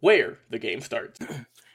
where the game starts.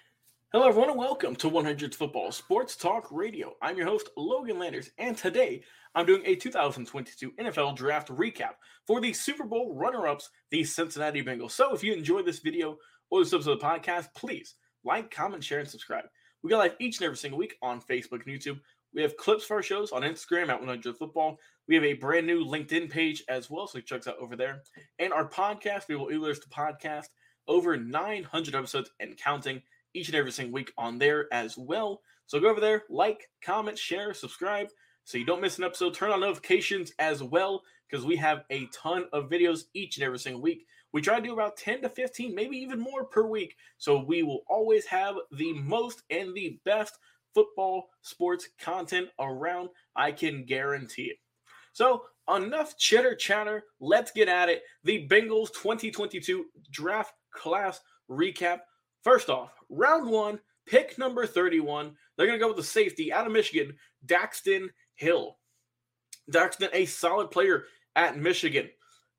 Hello, everyone, and welcome to 100 Football Sports Talk Radio. I'm your host, Logan Landers, and today I'm doing a 2022 NFL Draft recap for the Super Bowl runner ups, the Cincinnati Bengals. So, if you enjoyed this video or this episode of the podcast, please like, comment, share, and subscribe. We go live each and every single week on Facebook and YouTube. We have clips for our shows on Instagram at 100 Football. We have a brand new LinkedIn page as well, so check us out over there. And our podcast, we will release the podcast over 900 episodes and counting each and every single week on there as well. So go over there, like, comment, share, subscribe so you don't miss an episode. Turn on notifications as well because we have a ton of videos each and every single week. We try to do about 10 to 15, maybe even more per week. So we will always have the most and the best football sports content around. I can guarantee it. So, enough chitter chatter. Let's get at it. The Bengals 2022 draft class recap. First off, round one, pick number 31. They're going to go with the safety out of Michigan, Daxton Hill. Daxton, a solid player at Michigan.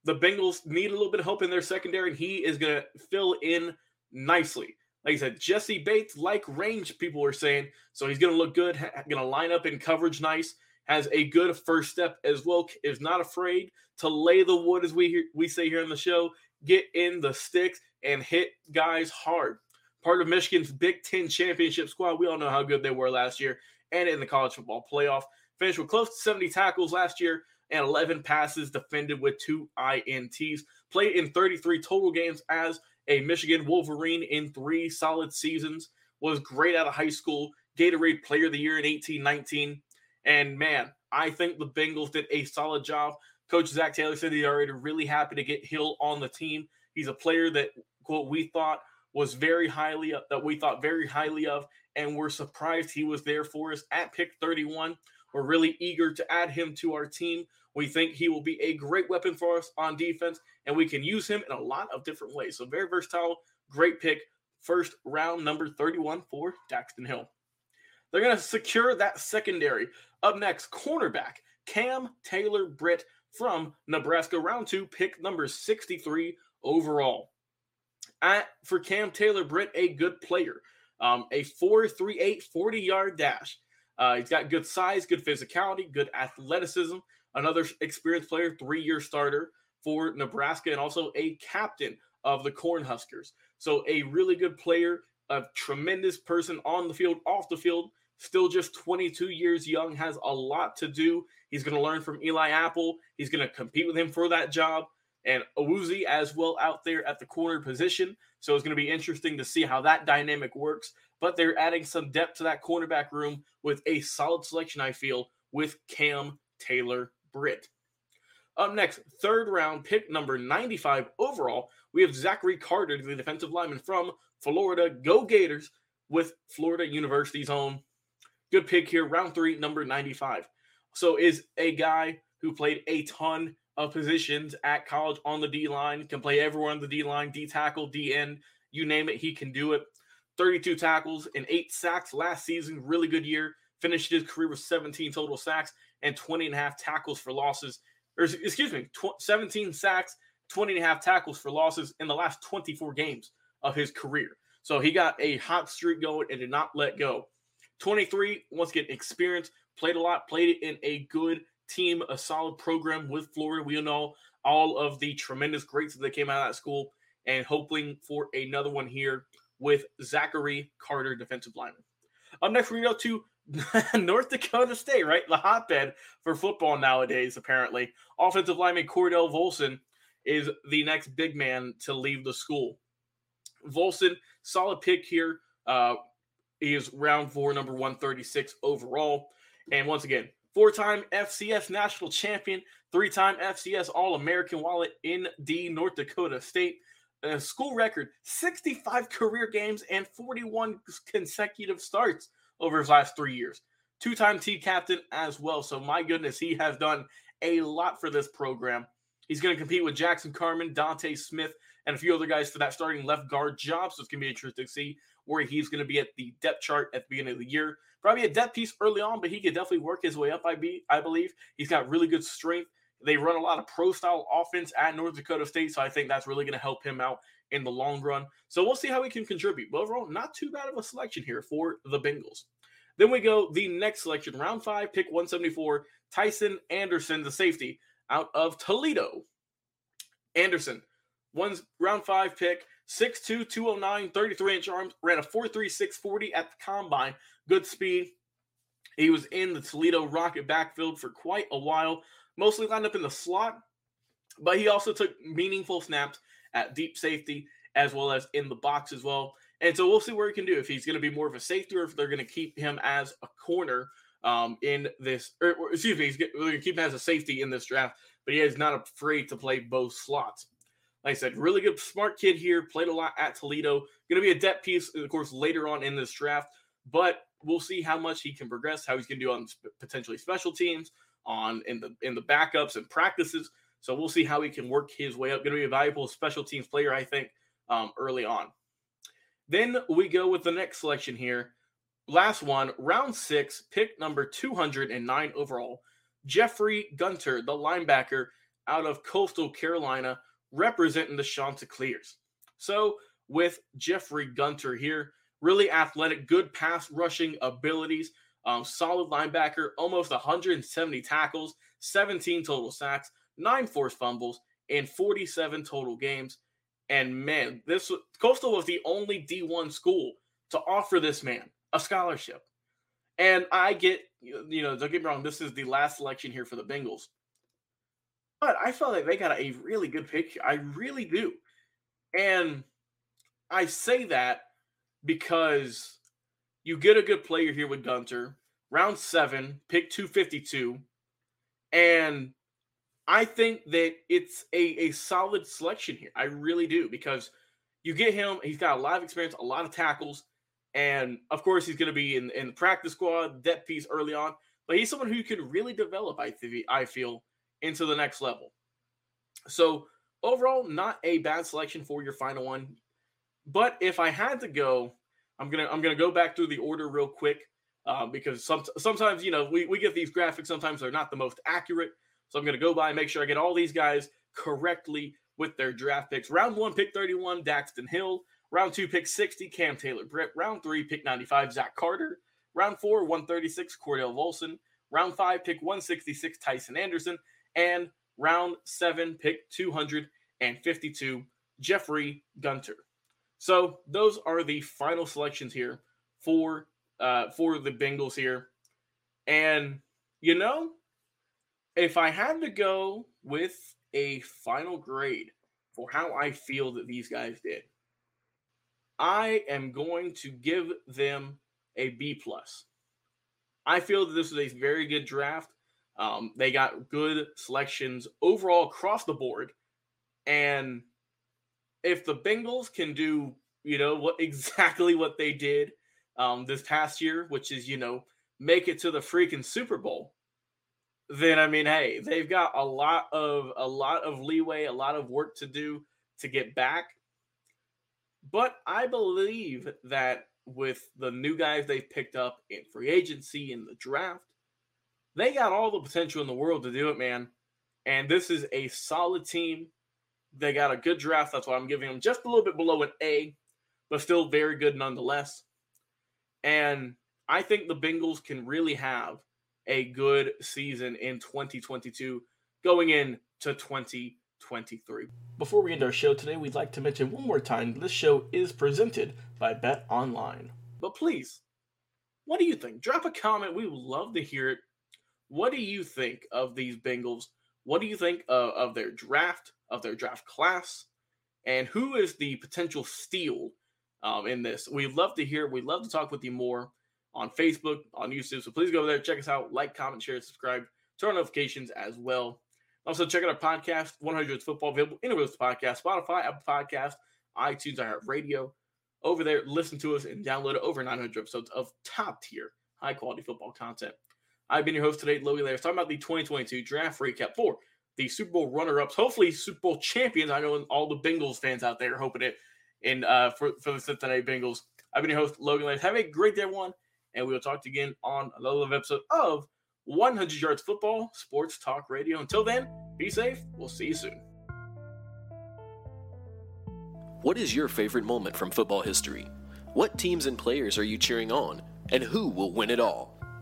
The Bengals need a little bit of help in their secondary, and he is going to fill in nicely. Like I said, Jessie Bates, like range, people are saying. So he's going to look good, going to line up in coverage nice, has a good first step as well, is not afraid to lay the wood, as we, we say here on the show, get in the sticks and hit guys hard. Part of Michigan's Big Ten championship squad. We all know how good they were last year and in the college football playoff. Finished with close to 70 tackles last year and 11 passes defended with two INTs. Played in 33 total games as a Michigan Wolverine in three solid seasons. Was great out of high school. Gatorade Player of the Year in 1819. And man, I think the Bengals did a solid job. Coach Zac Taylor said he's already really happy to get Hill on the team. He's a player that quote we thought was very highly uh, that we thought very highly of, and we're surprised he was there for us at pick 31. We're really eager to add him to our team. We think he will be a great weapon for us on defense, and we can use him in a lot of different ways. So very versatile, great pick. First round number 31 for Daxton Hill. They're going to secure that secondary. Up next, cornerback Cam Taylor Britt from Nebraska, round two, pick number 63 overall. At, for Cam Taylor Britt, a good player. Um, a 4.38 40 yard dash. Uh, he's got good size, good physicality, good athleticism. Another experienced player, three year starter for Nebraska, and also a captain of the Cornhuskers. So, a really good player, a tremendous person on the field, off the field, still just 22 years young, has a lot to do. He's going to learn from Eli Apple. He's going to compete with him for that job and Awuzie as well out there at the corner position. So it's going to be interesting to see how that dynamic works. But they're adding some depth to that cornerback room with a solid selection, I feel, with Cam Taylor Britt. Up next, third round pick number 95 overall, we have Zachary Carter, the defensive lineman from Florida. Go Gators with Florida University's own good pick here, round three, number 95. So is a guy who played a ton of positions at college on the D line, can play everywhere on the D line, D tackle, D end, you name it, he can do it. 32 tackles and eight sacks last season, really good year. Finished his career with 17 total sacks and 20 and a half tackles for losses, or excuse me, tw- 17 sacks, 20 and a half tackles for losses in the last 24 games of his career. So he got a hot streak going and did not let go. 23, once again, experience, played a lot, played it in a good team, a solid program with Florida. We know all of the tremendous greats that came out of that school and hoping for another one here with Zachary Carter, defensive lineman. Up next, we go to North Dakota State, right? The hotbed for football nowadays, apparently. Offensive lineman Cordell Volson is the next big man to leave the school. Volson, solid pick here. Uh, he is round four, number 136 overall. And once again, four time FCS national champion, three time FCS All American while in D North Dakota State. A school record 65 career games and 41 consecutive starts over his last three years. Two time T captain as well. So, my goodness, he has done a lot for this program. He's going to compete with Jackson Carman, D'Ante Smith, and a few other guys for that starting left guard job. So, it's going to be interesting to see where he's going to be at the depth chart at the beginning of the year. Probably a depth piece early on, but he could definitely work his way up. I be I believe he's got really good strength. They run a lot of pro style offense at North Dakota State, so I think that's really going to help him out in the long run. So we'll see how he can contribute. But overall, not too bad of a selection here for the Bengals. Then we go the next selection, round five, pick 174, Tycen Anderson, the safety out of Toledo. Anderson, one round five pick, 6'2, 209, 33 inch arms, ran a 4.3640 at the combine. Good speed. He was in the Toledo Rocket backfield for quite a while, mostly lined up in the slot, but he also took meaningful snaps at deep safety as well as in the box as well. And so we'll see where he can do if he's going to be more of a safety or if they're going to keep him as a corner um, in this. Or, or excuse me, he's going to keep him as a safety in this draft, but he is not afraid to play both slots. Like I said, really good, smart kid here. Played a lot at Toledo. Going to be a depth piece, of course, later on in this draft. But we'll see how much he can progress, how he's going to do on potentially special teams, on in the in the backups and practices. So we'll see how he can work his way up. Going to be a valuable special teams player, I think, um, early on. Then we go with the next selection here. Last one, round six, pick number 209 overall. Jeffrey Gunter, the linebacker out of Coastal Carolina, representing the Chanticleers. So with Jeffrey Gunter here, really athletic, good pass rushing abilities, um, solid linebacker, almost 170 tackles, 17 total sacks, nine forced fumbles, and 47 total games. And man, this Coastal was the only D1 school to offer this man a scholarship. And I get, you know, don't get me wrong, this is the last selection here for the Bengals. But I felt like they got a really good pick. I really do. And I say that because you get a good player here with Gunter, round seven, pick 252. And I think that it's a, a solid selection here. I really do because you get him, he's got a lot of experience, a lot of tackles. And of course, he's going to be in, in the practice squad, depth piece early on. But he's someone who can really develop, I, th- I feel, into the next level. So overall, not a bad selection for your final one. But if I had to go, I'm gonna I'm gonna go back through the order real quick uh, because some, sometimes you know we, we get these graphics sometimes they're not the most accurate. So I'm gonna go by and make sure I get all these guys correctly with their draft picks. Round one, pick 31, Daxton Hill. Round two, pick 60, Cam Taylor Britt. Round three, pick 95, Zach Carter. Round four, 136, Cordell Volson. Round five, pick 166, Tycen Anderson. And round seven, pick 252, Jeffrey Gunter. So those are the final selections here for uh, for the Bengals here. And you know, if I had to go with a final grade for how I feel that these guys did, I am going to give them a B plus. I feel that this is a very good draft. Um, they got good selections overall across the board. And if the Bengals can do, you know, what exactly what they did um, this past year, which is, you know, make it to the freaking Super Bowl, then I mean, hey, they've got a lot of a lot of leeway, a lot of work to do to get back. But I believe that with the new guys they've picked up in free agency in the draft, they got all the potential in the world to do it, man. And this is a solid team. They got a good draft. That's why I'm giving them just a little bit below an A, but still very good nonetheless. And I think the Bengals can really have a good season in 2022 going into 2023. Before we end our show today, we'd like to mention one more time this show is presented by Bet Online. But please, what do you think? Drop a comment. We would love to hear it. What do you think of these Bengals? What do you think of, of their draft, of their draft class? And who is the potential steal um, in this? We'd love to hear. We'd love to talk with you more on Facebook, on YouTube. So please go over there, check us out, like, comment, share, subscribe, turn on notifications as well. Also, check out our podcast, 100 Football, available anywhere with podcast, Spotify, Apple Podcast, iTunes, Radio. Over there, listen to us and download over 900 episodes of top tier, high quality football content. I've been your host today, Logan Layers, talking about the 2022 draft recap for the Super Bowl runner ups, hopefully Super Bowl champions. I know all the Bengals fans out there hoping it in uh, for, for the Cincinnati Bengals. I've been your host, Logan Layers. Have a great day, one and we will talk to you again on another episode of 100 Yards Football Sports Talk Radio. Until then, be safe. We'll see you soon. What is your favorite moment from football history? What teams and players are you cheering on? And who will win it all?